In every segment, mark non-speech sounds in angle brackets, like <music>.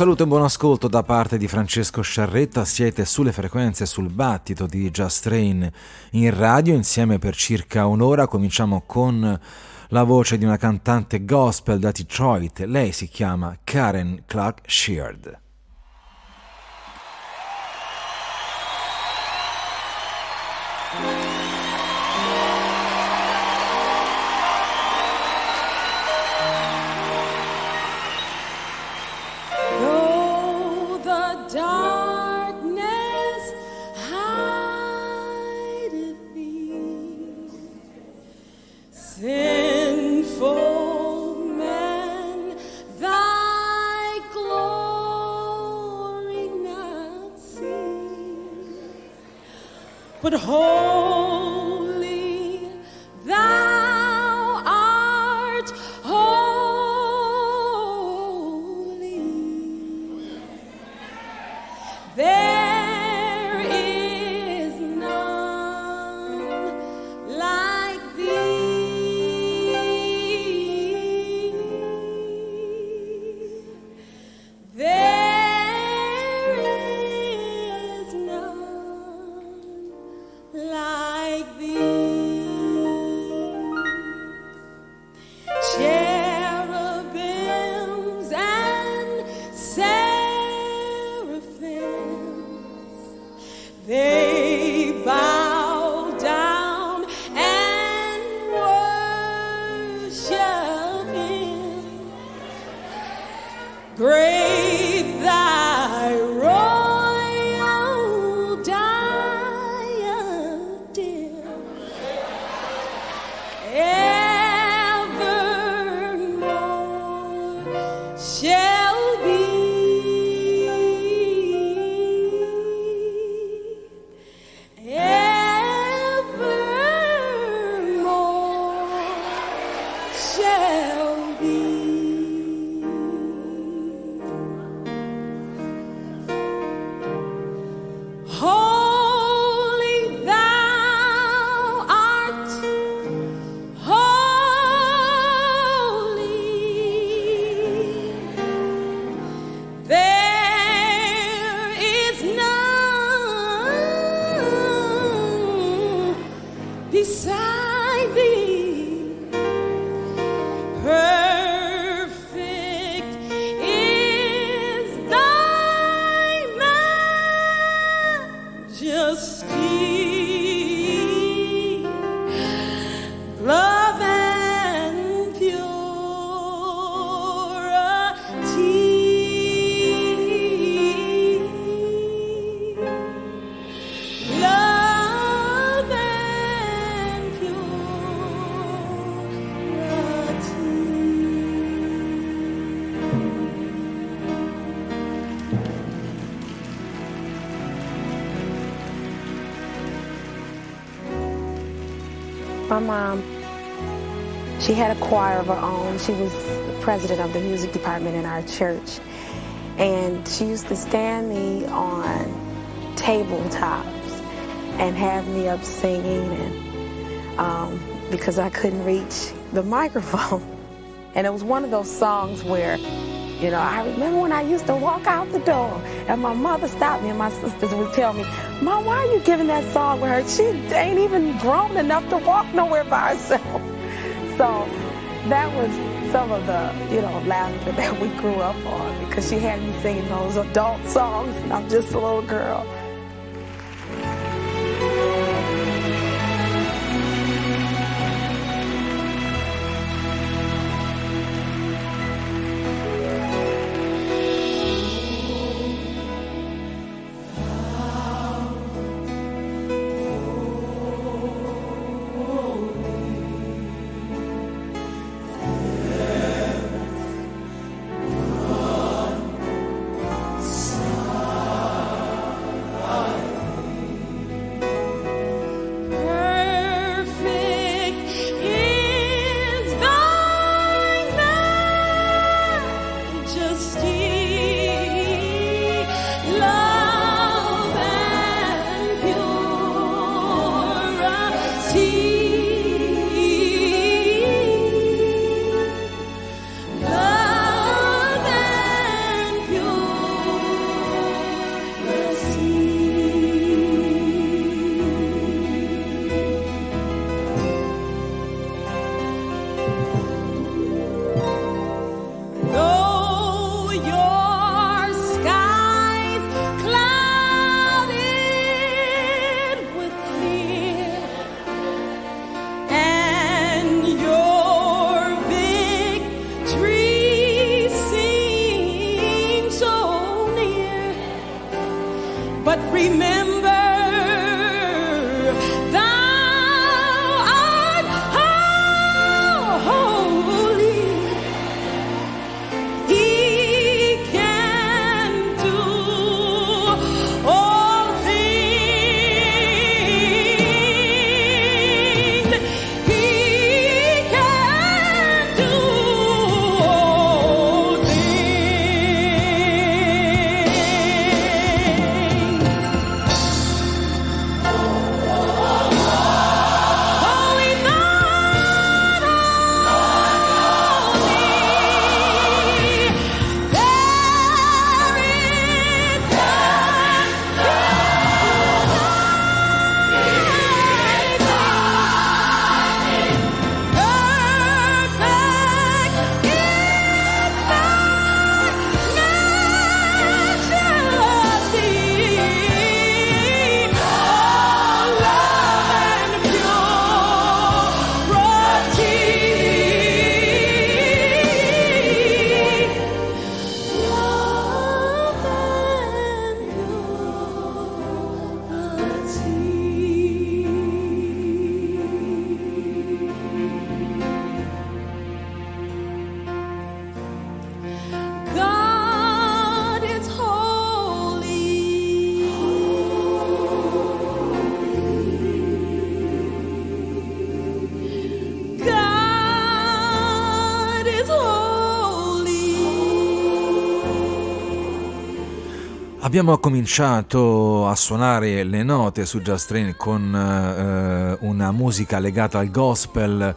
saluto e buon ascolto da parte di Francesco Sciarretta, siete sulle frequenze sul battito di Just Train in radio. Insieme per circa un'ora, cominciamo con la voce di una cantante gospel da Detroit, lei si chiama Karen Clark Sheard. cold. Mom, she had a choir of her own. She was president of the music department in our church. And she used to stand me on tabletops and have me up singing and um, because I couldn't reach the <laughs> microphone. And it was one of those songs where, you know, I remember when I used to walk out the door and my mother stopped me and my sisters would tell me, Mom, why are you giving that song with her? She ain't even grown enough to walk nowhere by herself. <laughs> So that was some of the, you know, laughter <laughs> that we grew up on because she had me singing those adult songs and I'm just a little girl. Abbiamo cominciato a suonare le note su Just Train con eh, una musica legata al gospel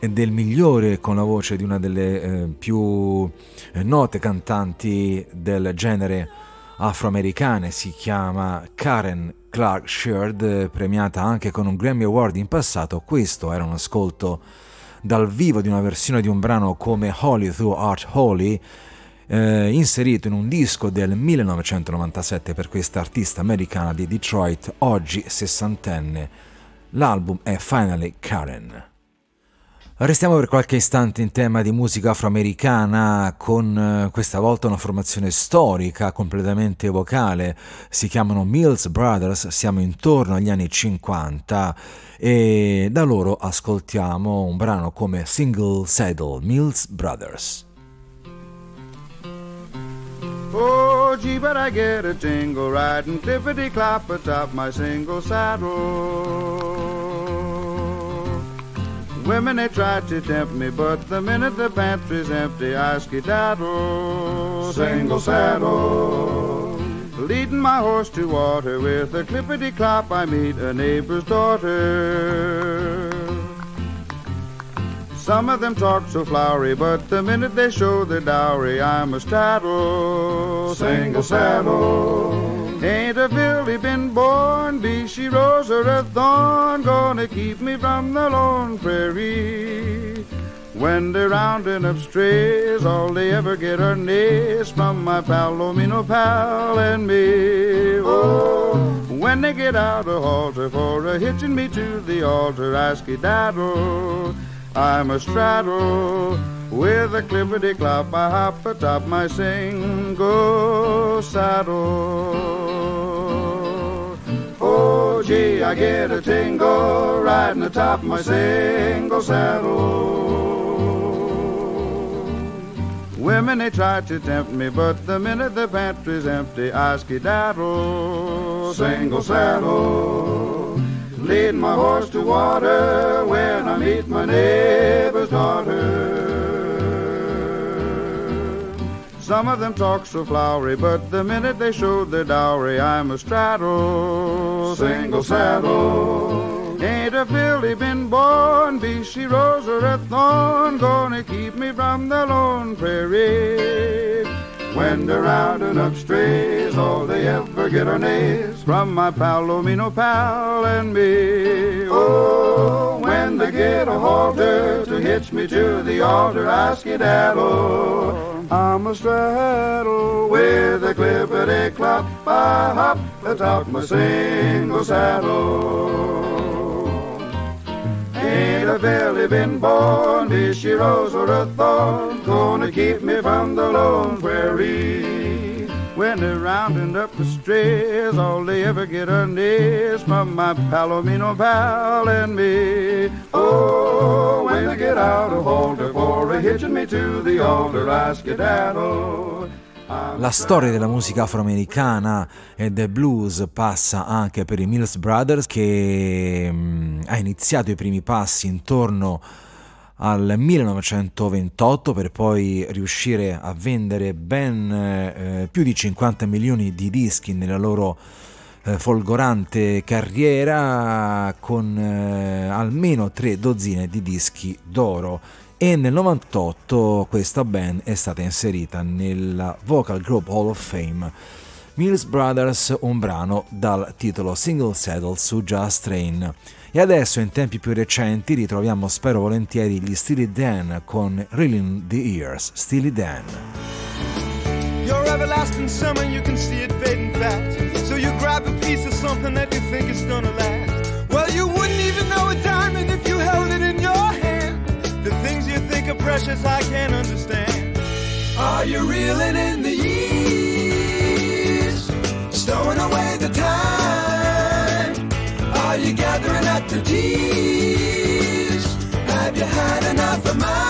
del migliore con la voce di una delle eh, più note cantanti del genere afroamericane, si chiama Karen Clark Sheard, premiata anche con un Grammy Award in passato. Questo era un ascolto dal vivo di una versione di un brano come Holy Through Art Holy eh, inserito in un disco del 1997 per questa artista americana di Detroit, oggi sessantenne. L'album è Finally Karen. Restiamo per qualche istante in tema di musica afroamericana con eh, questa volta una formazione storica completamente vocale, si chiamano Mills Brothers, siamo intorno agli anni 50 e da loro ascoltiamo un brano come Single Saddle Mills Brothers. Oh, gee, but I get a tingle riding tippity clop atop my single saddle. Women, they try to tempt me, but the minute the pantry's empty, I skedaddle. Single saddle. Leading my horse to water with a clippity clop, I meet a neighbor's daughter. Some of them talk so flowery, but the minute they show their dowry, I'm a straddle, single saddle. Ain't a filly been born, be she rose or a thorn, gonna keep me from the lone prairie. When they're rounding up strays, all they ever get are nays from my Palomino oh, pal and me. Oh, when they get out a halter for a hitching me to the altar, I skedaddle. I'm a straddle with a clippity clop. I hop atop my single saddle. Oh, gee, I get a tingle riding atop my single saddle. Women, they try to tempt me, but the minute the pantry's empty, I skedaddle. Single saddle. Lead my horse to water when I meet my neighbor's daughter. Some of them talk so flowery, but the minute they show their dowry, I'm a straddle, single saddle. Ain't a filly been born, be she rose or a thorn, gonna keep me from the lone prairie. When they're rounding up strays, all they ever get are nays from my Palomino pal and me. Oh, when they get a halter to hitch me to the altar, I skedaddle. Oh, I'm a straddle with a clippity clop. I hop atop my single saddle. Ain't a belly been born, is she rose or a thorn, gonna keep me from the lone prairie. When they're rounding up the strays, all they ever get are nays from my Palomino pal and me. Oh, when they get out of halter for a hitching me to the altar, I skedaddle. La storia della musica afroamericana e del blues passa anche per i Mills Brothers che mh, ha iniziato i primi passi intorno al 1928 per poi riuscire a vendere ben eh, più di 50 milioni di dischi nella loro eh, folgorante carriera con eh, almeno tre dozzine di dischi d'oro e nel 98 questa band è stata inserita nella Vocal Group Hall of Fame. Mills Brothers, un brano dal titolo Single Saddle su Just Train. E adesso, in tempi più recenti, ritroviamo spero volentieri gli Steely Dan con Reeling the Ears. Steely Dan. Your everlasting summer, you can see it fading fast. So you grab a piece of something that you think is gonna last. Precious, I can't understand. Are you reeling in the years? Stowing away the time? Are you gathering up the tears? Have you had enough of mine?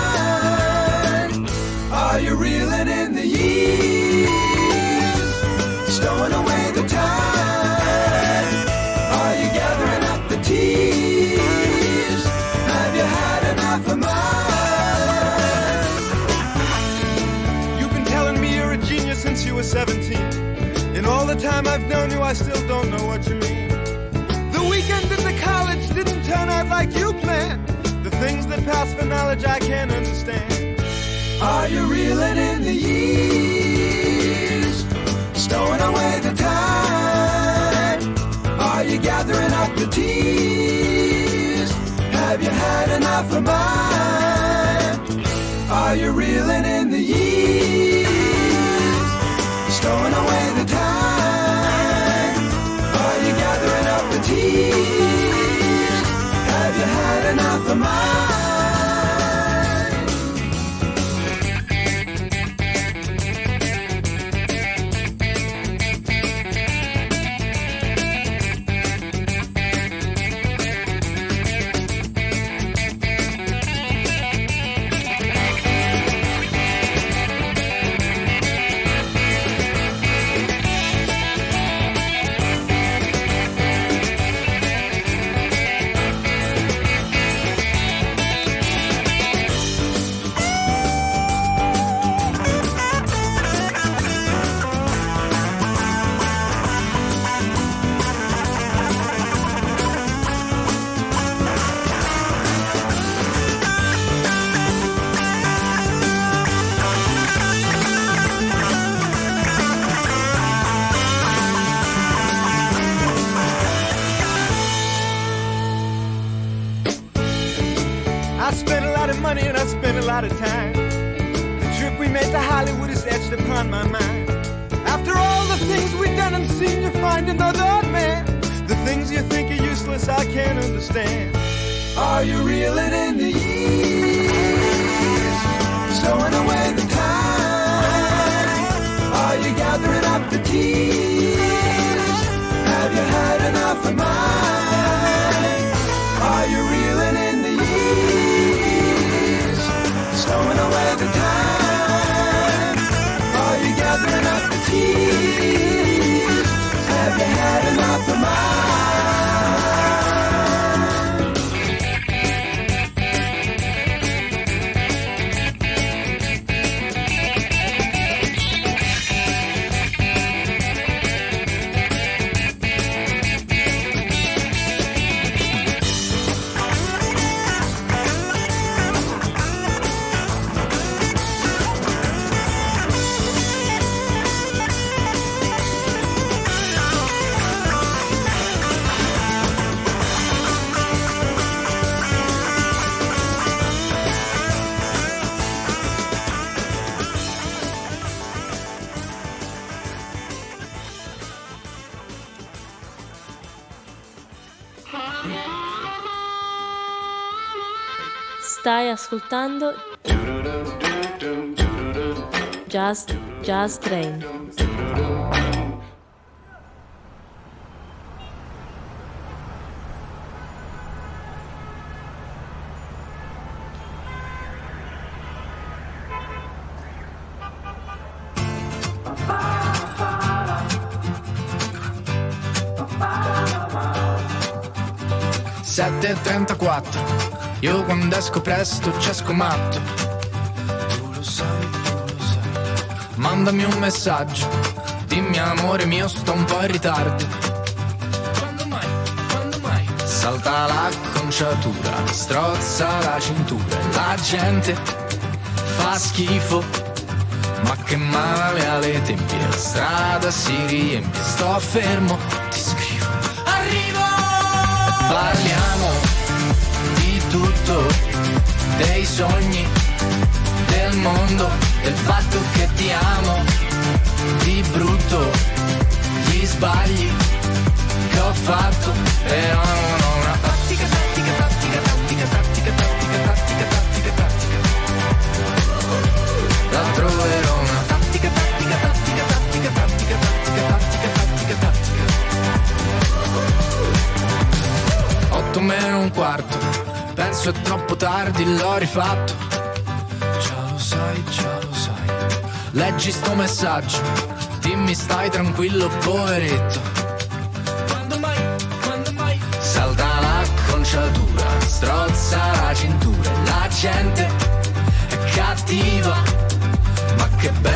17. In all the time I've known you, I still don't know what you mean. The weekend at the college didn't turn out like you planned. The things that pass for knowledge I can't understand. Are you reeling in the years? Stowing away the time? Are you gathering up the tears? Have you had enough of mine? Are you reeling in the years? mind. I can't understand. Are you reeling in the years? Stowing away the time? Are you gathering up the tears? Have you had enough of mine? Ascoltando Just Jazz Train. Esco presto ci esco matto. Tu lo sai, tu lo sai. Mandami un messaggio. Dimmi amore mio sto un po' in ritardo. Quando mai, quando mai? Salta l'acconciatura Strozza la cintura La gente fa schifo. Ma che male alle tempie La strada si riempie. Sto fermo, ti scrivo. Arrivo! Parliamo dei sogni, del mondo, del fatto che ti amo, di brutto, gli sbagli che ho fatto, però non ho una tattica, tattica, tattica, tattica, tattica, tattica, tattica, tattica, tattica. La troverò una tattica, tattica, tattica, tattica, tattica, tattica, tattica, tattica, tattica. 8 meno un quarto, penso è troppo tardi, l'ho rifatto. Già lo sai, già lo sai. Leggi sto messaggio, dimmi stai tranquillo, poveretto. Quando mai, quando mai? Salta l'acconciatura, strozza la cintura, la gente è cattiva. Ma che bello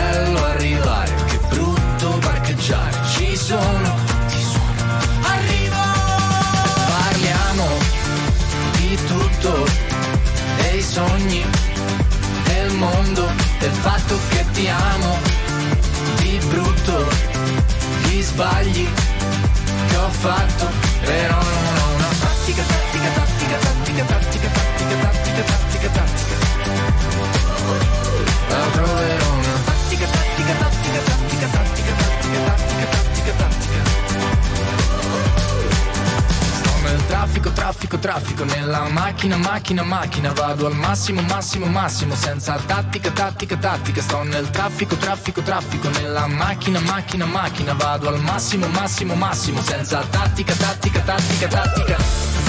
sogni, del mondo, del fatto che ti amo, di brutto, gli sbagli che ho fatto, però non ho una tattica, tattica, tattica, tattica, tattica, tattica, tattica, tattica, tattica. Traffico, nella macchina, macchina, macchina, vado al massimo, massimo, massimo, senza tattica, tattica, tattica. Sto nel traffico, traffico, traffico, nella macchina, macchina, macchina, vado al massimo, massimo, massimo, senza tattica, tattica, tattica, tattica.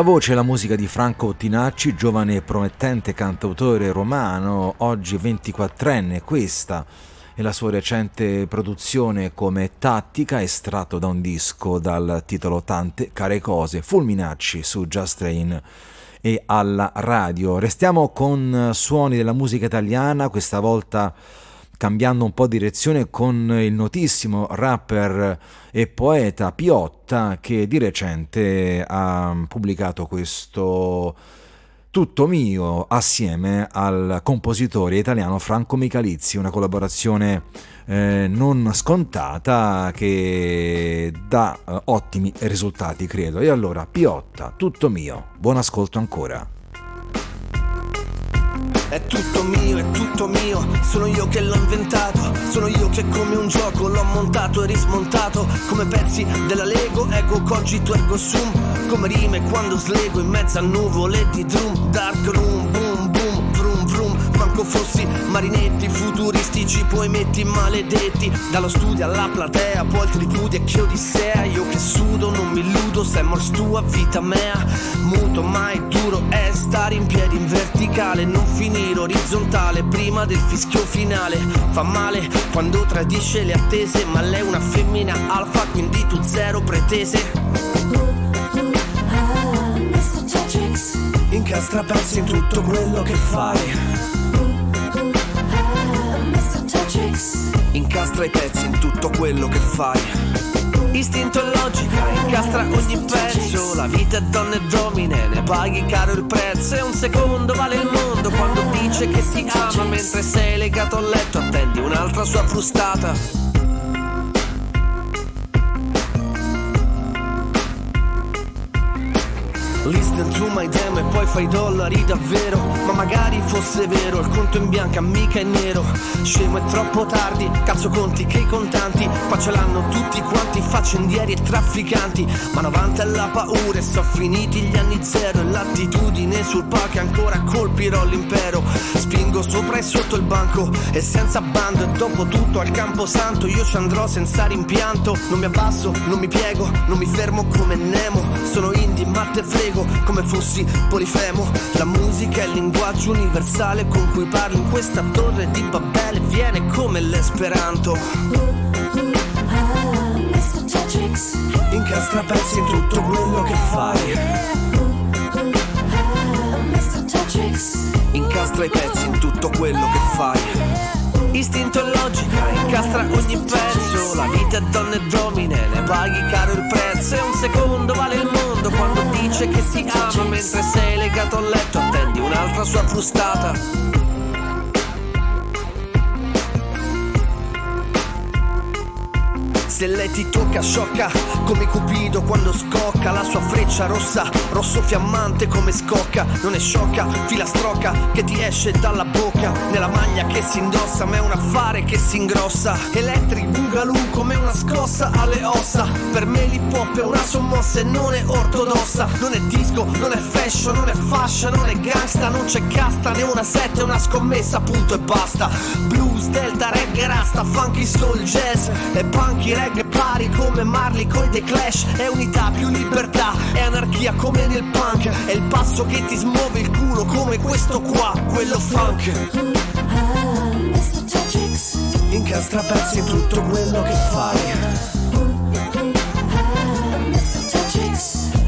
La voce e la musica di Franco Tinacci, giovane e promettente cantautore romano, oggi 24enne, questa è la sua recente produzione come Tattica, estratto da un disco dal titolo Tante care cose, Fulminacci su Just Train e alla radio. Restiamo con suoni della musica italiana, questa volta cambiando un po' direzione con il notissimo rapper e poeta Piotta che di recente ha pubblicato questo tutto mio assieme al compositore italiano Franco Michalizzi, una collaborazione eh, non scontata che dà eh, ottimi risultati, credo. E allora, Piotta, tutto mio, buon ascolto ancora. È tutto mio, è tutto mio, sono io che l'ho inventato, sono io che come un gioco l'ho montato e rismontato, come pezzi della Lego, ego cogito ergo sum, come rime quando slego in mezzo a nuvole di drum, dark room, manco fossi marinetti futuristici, poemetti maledetti, dallo studio alla platea, poi il tripudi e che odissea, io che sudo, non mi illudo, sei mors tua vita mea, muto mai duro è stare in piedi in verticale, non finire orizzontale prima del fischio finale, fa male quando tradisce le attese, ma lei è una femmina alfa, quindi tu zero pretese. Tetrix, Incastra pezzi in tutto quello che fai. Incastra i pezzi in tutto quello che fai. Istinto e logica, incastra ogni pezzo. La vita è donna e domine, ne paghi caro il prezzo. E un secondo vale il mondo quando dice che ti ama. Mentre sei legato al letto attendi un'altra sua frustata Listen to my damn e poi fai dollari davvero. Ma magari fosse vero, il conto in bianca mica è nero. Scemo è troppo tardi, cazzo conti che i contanti. Qua ce l'hanno tutti quanti, faccendieri e trafficanti. Ma 90 è la paura e so finiti gli anni zero. E l'attitudine sul palco ancora colpirò l'impero. Spingo sopra e sotto il banco e senza bando. E dopo tutto al camposanto io ci andrò senza rimpianto. Non mi abbasso, non mi piego, non mi fermo come Nemo. Sono indie ma te frego come fossi Polifemo. La musica è il linguaggio universale con cui parlo in questa torre di Babele Viene come l'esperanto. Incastra pezzi in tutto quello che fai. Incastra i pezzi in tutto quello che fai Istinto e logica, incastra ogni pezzo. La vita è donna e domine, ne paghi caro il prezzo. E un secondo vale il mondo quando dice che ti ama. Mentre sei legato al letto attendi un'altra sua frustata Se lei ti tocca sciocca come Cupido quando scocca la sua freccia rossa, rosso fiammante come scocca, non è sciocca, filastrocca che ti esce dalla bocca, nella maglia che si indossa, ma è un affare che si ingrossa. Electric boogaloo come una scossa alle ossa. Per me l'hip hop è una sommossa e non è ortodossa, non è disco, non è fashion, non è fascia, non è gangsta, non c'è casta né una setta, è una scommessa, punto e basta. Blues, delta, reggae, rasta, funky, soul, jazz e punky, reggae pari come Marley coi The Clash. È unità più libertà, è anarchia come nel punk. È il passo che ti smuove il culo come questo qua, quello funk. Incastra pezzi tutto quello che fai.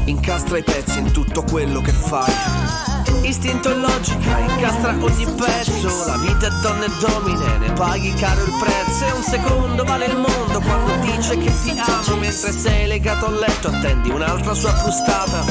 Incastra i pezzi in tutto quello che fai. Istinto logica, incastra ogni pezzo. La vita è donna e domine, ne paghi caro il prezzo. E un secondo vale il mondo quando dice che ti ama. Mentre sei legato al letto, attendi un'altra sua frustata.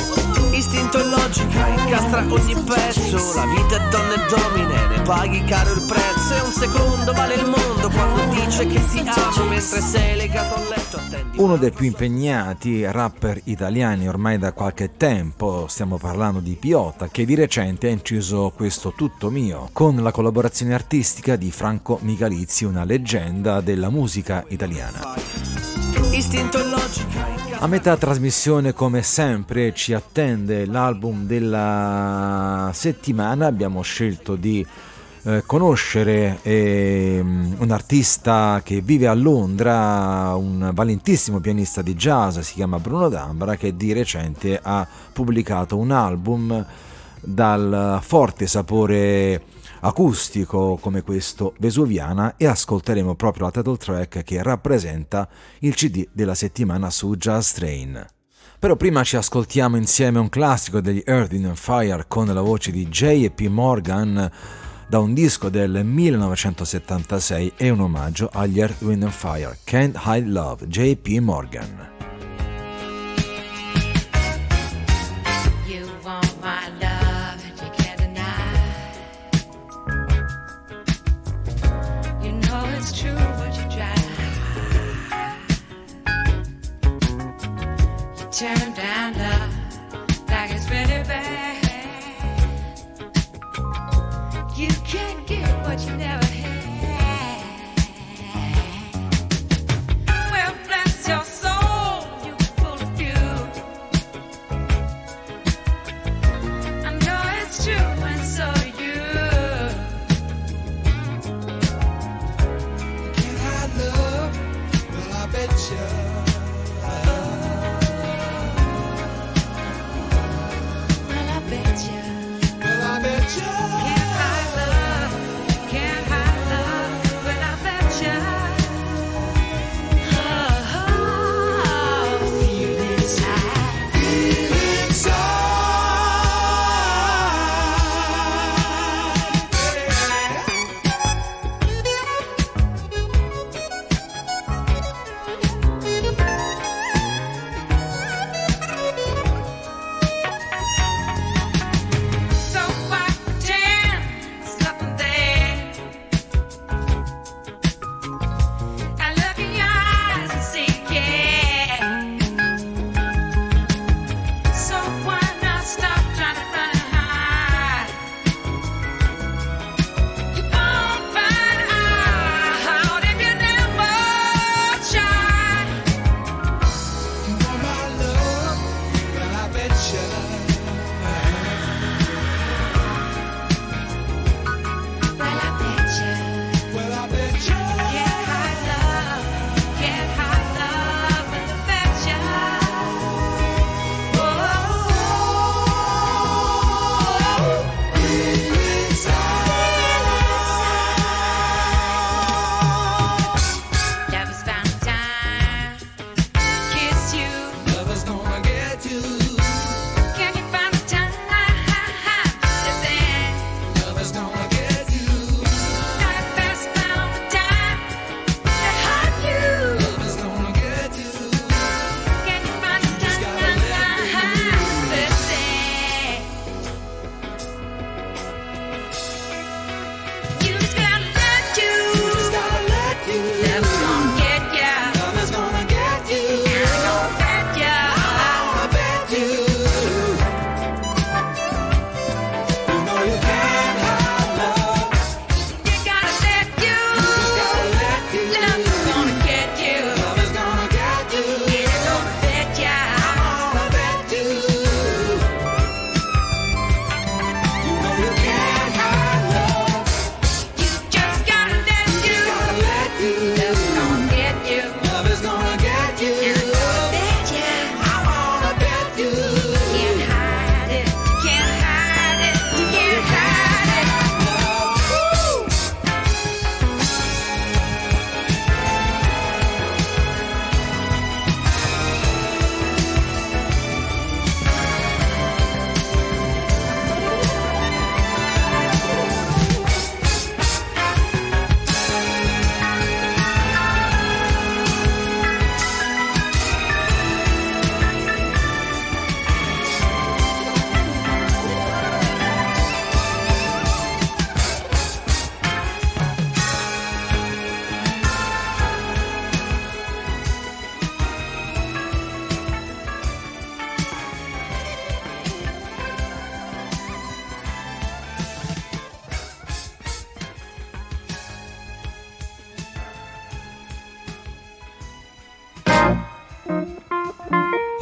Istinto logica, incastra ogni pezzo. La vita è donna e domine, ne paghi caro il prezzo. E un secondo vale il mondo quando dice che ti ama. Mentre sei legato al letto. Uno dei più impegnati rapper italiani ormai da qualche tempo, stiamo parlando di Piotta, che di recente ha inciso questo Tutto Mio, con la collaborazione artistica di Franco Michalizzi, una leggenda della musica italiana. A metà trasmissione, come sempre, ci attende l'album della settimana. Abbiamo scelto di eh, conoscere ehm, un artista che vive a Londra, un valentissimo pianista di jazz, si chiama Bruno D'Ambra, che di recente ha pubblicato un album dal forte sapore acustico come questo Vesuviana e ascolteremo proprio la title track che rappresenta il CD della settimana su Jazz Train. Però prima ci ascoltiamo insieme un classico degli Earth in Fire con la voce di J.P. Morgan da un disco del 1976 e un omaggio agli Earth, Wind and Fire, Can't Hide Love, J.P. Morgan. You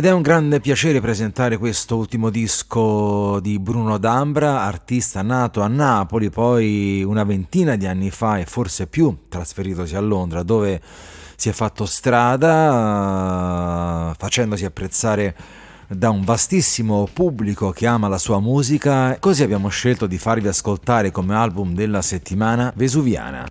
Ed è un grande piacere presentare questo ultimo disco di Bruno D'Ambra, artista nato a Napoli, poi una ventina di anni fa e forse più trasferitosi a Londra, dove si è fatto strada facendosi apprezzare da un vastissimo pubblico che ama la sua musica, così abbiamo scelto di farvi ascoltare come album della settimana Vesuviana.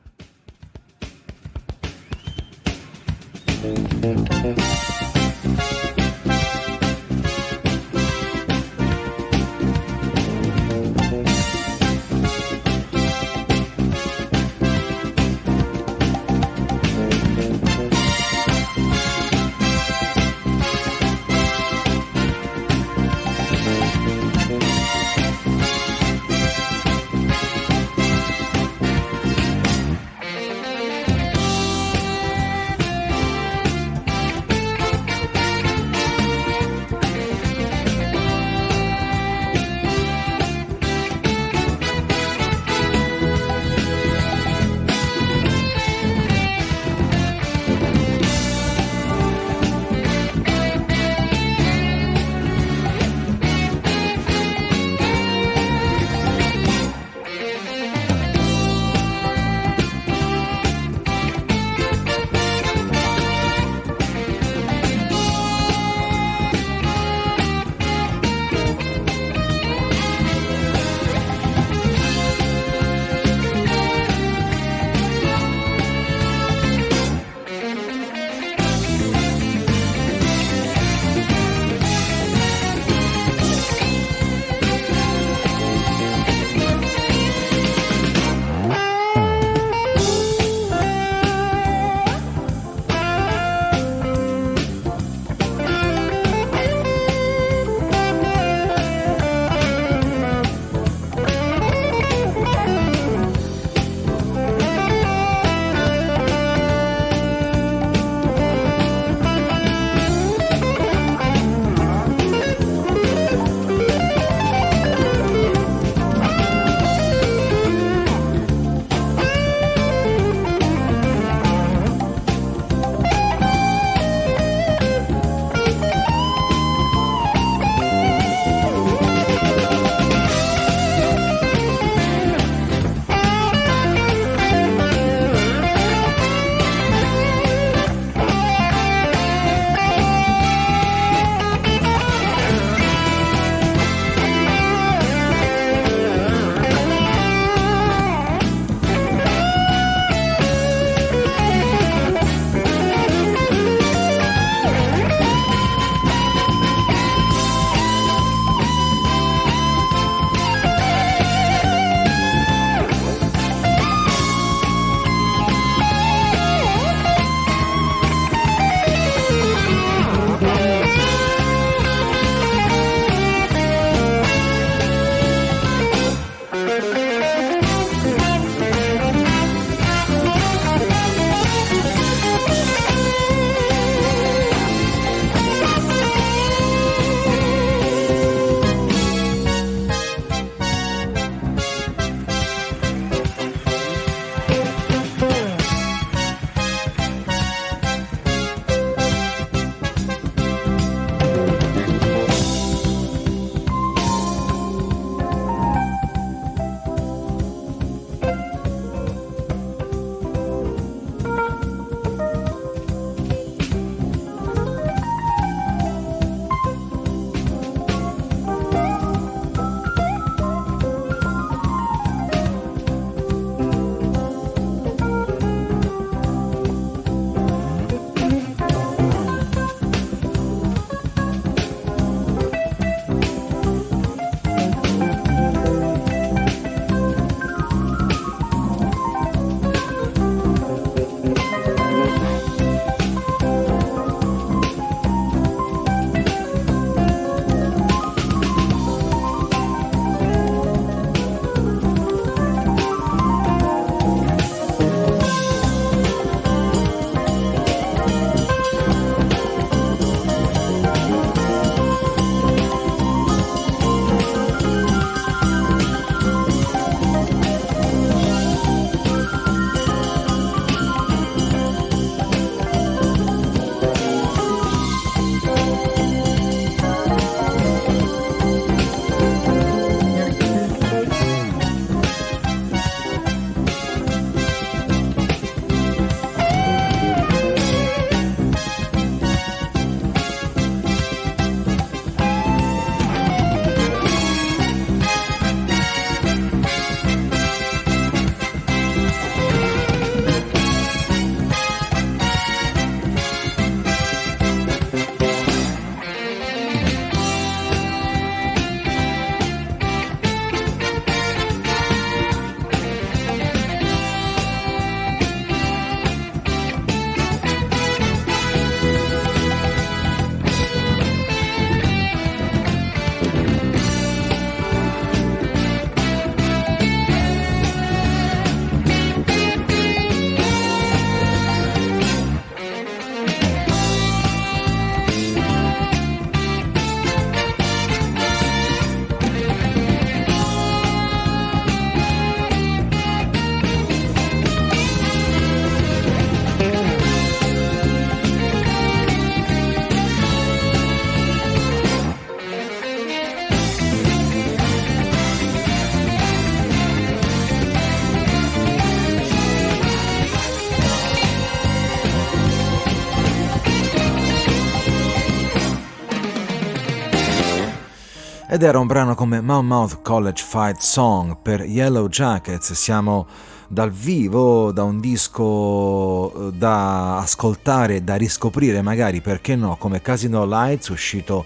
Ed era un brano come Monmouth College Fight Song per Yellow Jackets. Siamo dal vivo, da un disco eh, da ascoltare, da riscoprire magari, perché no, come Casino Lights uscito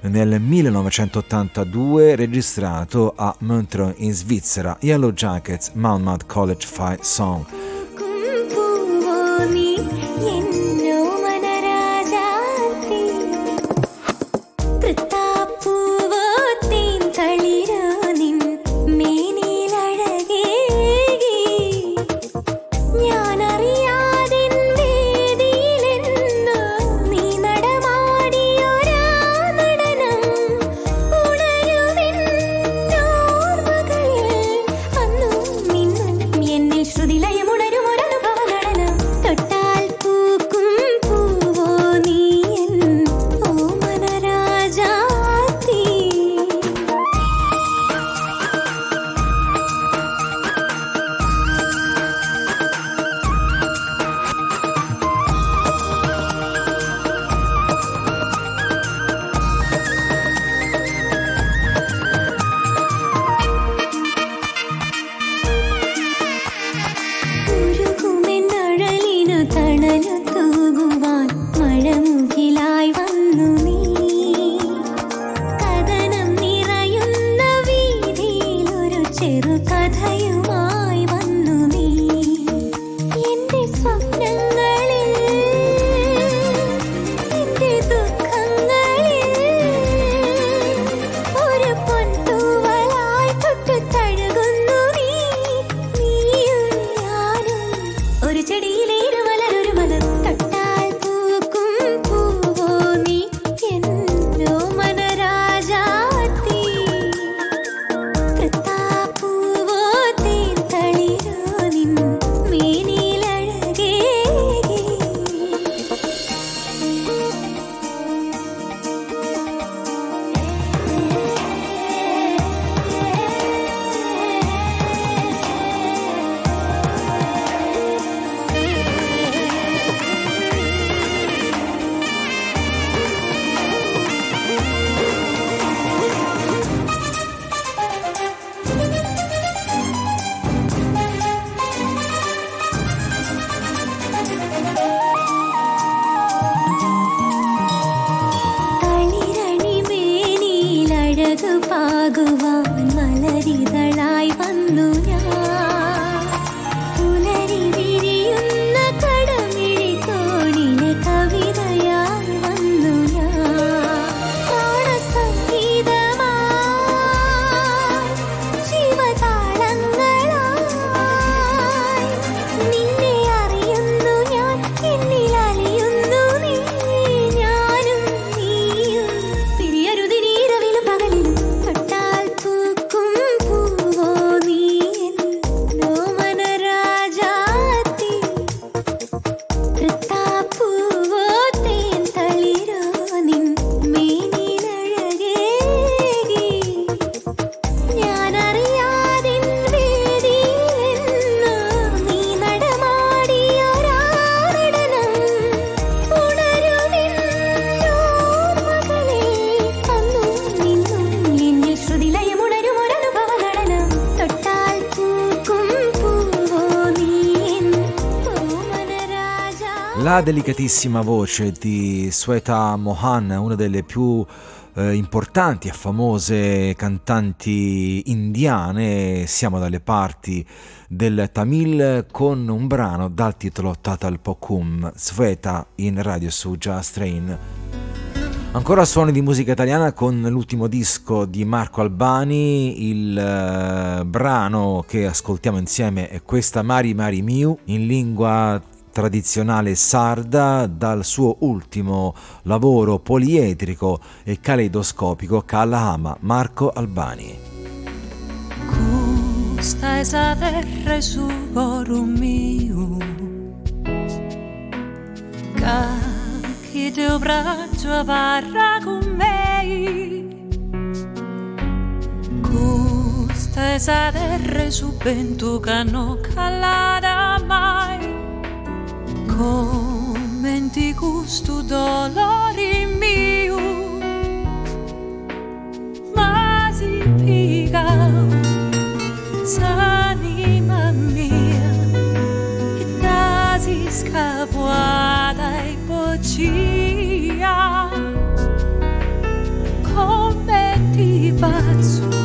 nel 1982 registrato a Montreux in Svizzera, Yellow Jackets Monmouth College Fight Song. La delicatissima voce di Sweta Mohan, una delle più eh, importanti e famose cantanti indiane, siamo dalle parti del Tamil con un brano dal titolo Tatal Pokum, Sveta in radio su Just Train. Ancora suoni di musica italiana con l'ultimo disco di Marco Albani, il eh, brano che ascoltiamo insieme è questa Mari Mari Miu in lingua tradizionale sarda dal suo ultimo lavoro poliedrico e caleidoscopico Kalahama Marco Albani. Questa è sa terra su miu Che teu braccio parla con me Questa è sa terra su vento che non calada mai commenti gusto dolori mio ma si piga s'anima mia che casi scavuada e pocia come ti pazzo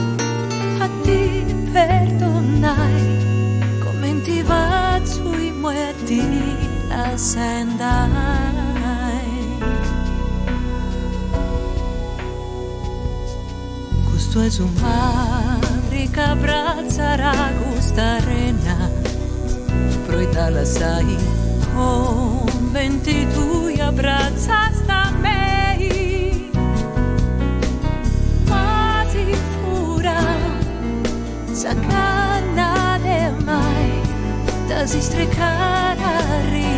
us and I. Gusto es un harrika brazzara gusta rena, proitala sai, con venti tui abbrazzasta mei. Quasi fura, sacana de mai, da si strecare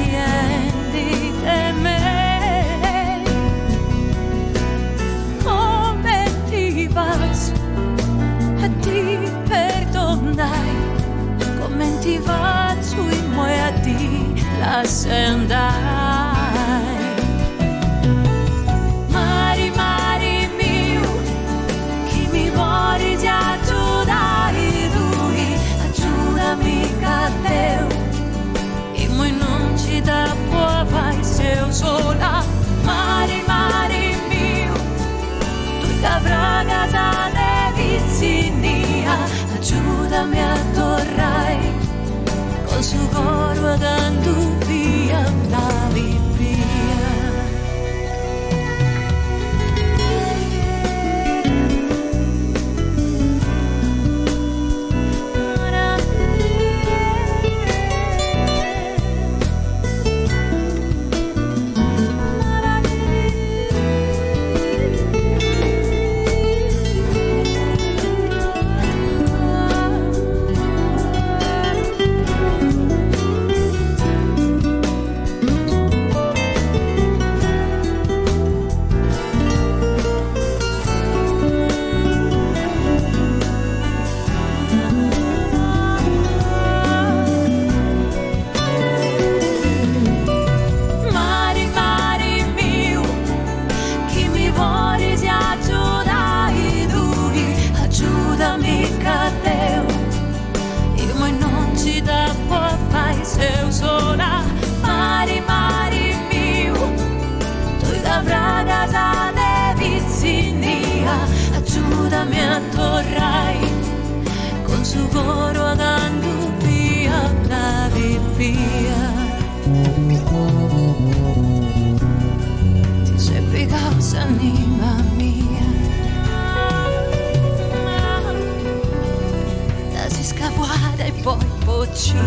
boccina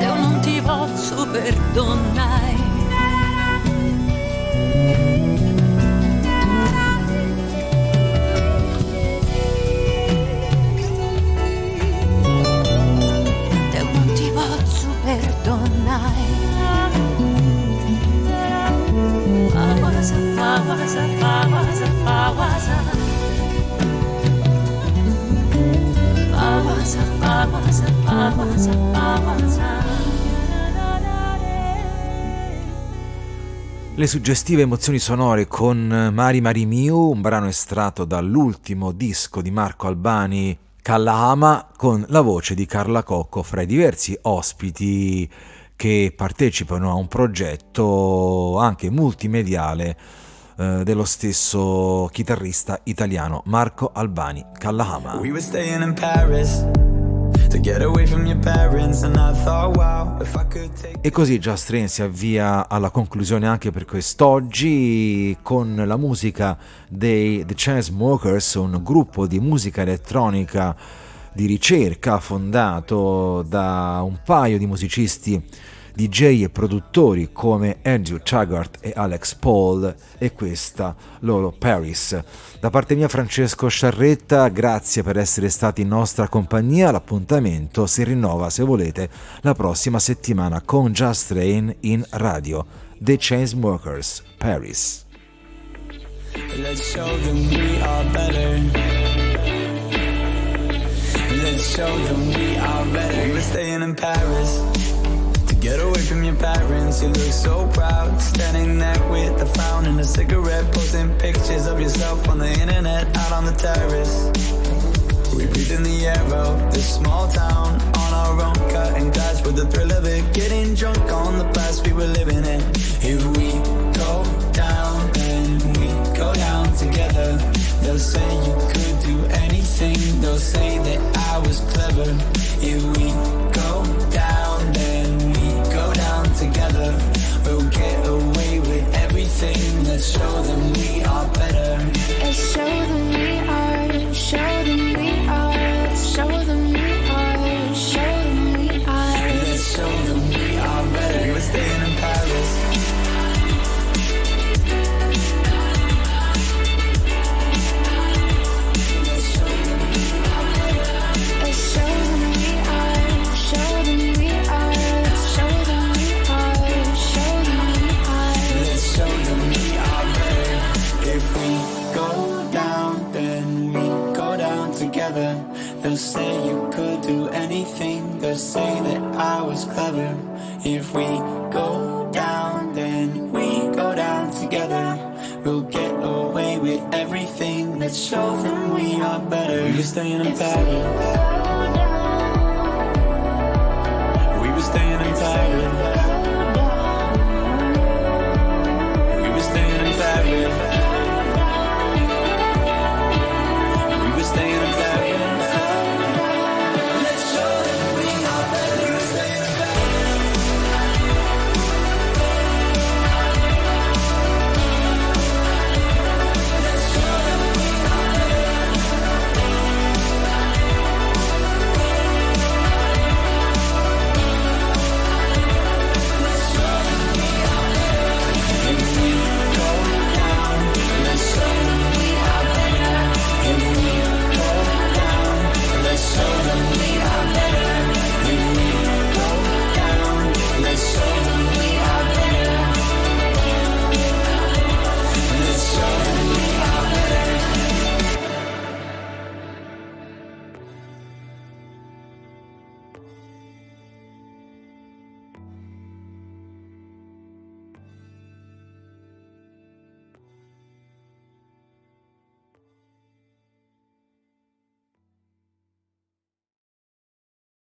Io non ti posso perdonare Io non ti posso perdonare Fawasa, fawasa, fawasa, fawasa Fawasa, Le suggestive emozioni sonore con Mari Mari Miu, un brano estratto dall'ultimo disco di Marco Albani, Kallahama, con la voce di Carla Cocco fra i diversi ospiti che partecipano a un progetto anche multimediale eh, dello stesso chitarrista italiano Marco Albani, Kallahama. We E così Just Train si avvia alla conclusione anche per quest'oggi con la musica dei The Chainsmokers, un gruppo di musica elettronica di ricerca fondato da un paio di musicisti DJ e produttori come Andrew Taggart e Alex Paul e questa loro Paris. Da parte mia Francesco Sciarretta, grazie per essere stati in nostra compagnia, l'appuntamento si rinnova se volete la prossima settimana con Just Train in radio. The Chainsmokers, Paris. Let's show them we are better. Let's show them we are better. We were staying in Paris get away from your parents. You look so proud, standing there with a frown and a cigarette, posting pictures of yourself on the internet, out on the terrace. We breathe in the air of this small town on our own, cutting glass with the thrill of it, getting drunk on the past we were living in. If we go down, then we go down together. They'll say you could do anything. They'll say that I was clever. If we We'll get away with everything. Let's show them we are better. Let's show them we are, show them say that I was clever. If we go down, then we go down together. We'll get away with everything. Let's show them we are better. You're staying in Paris.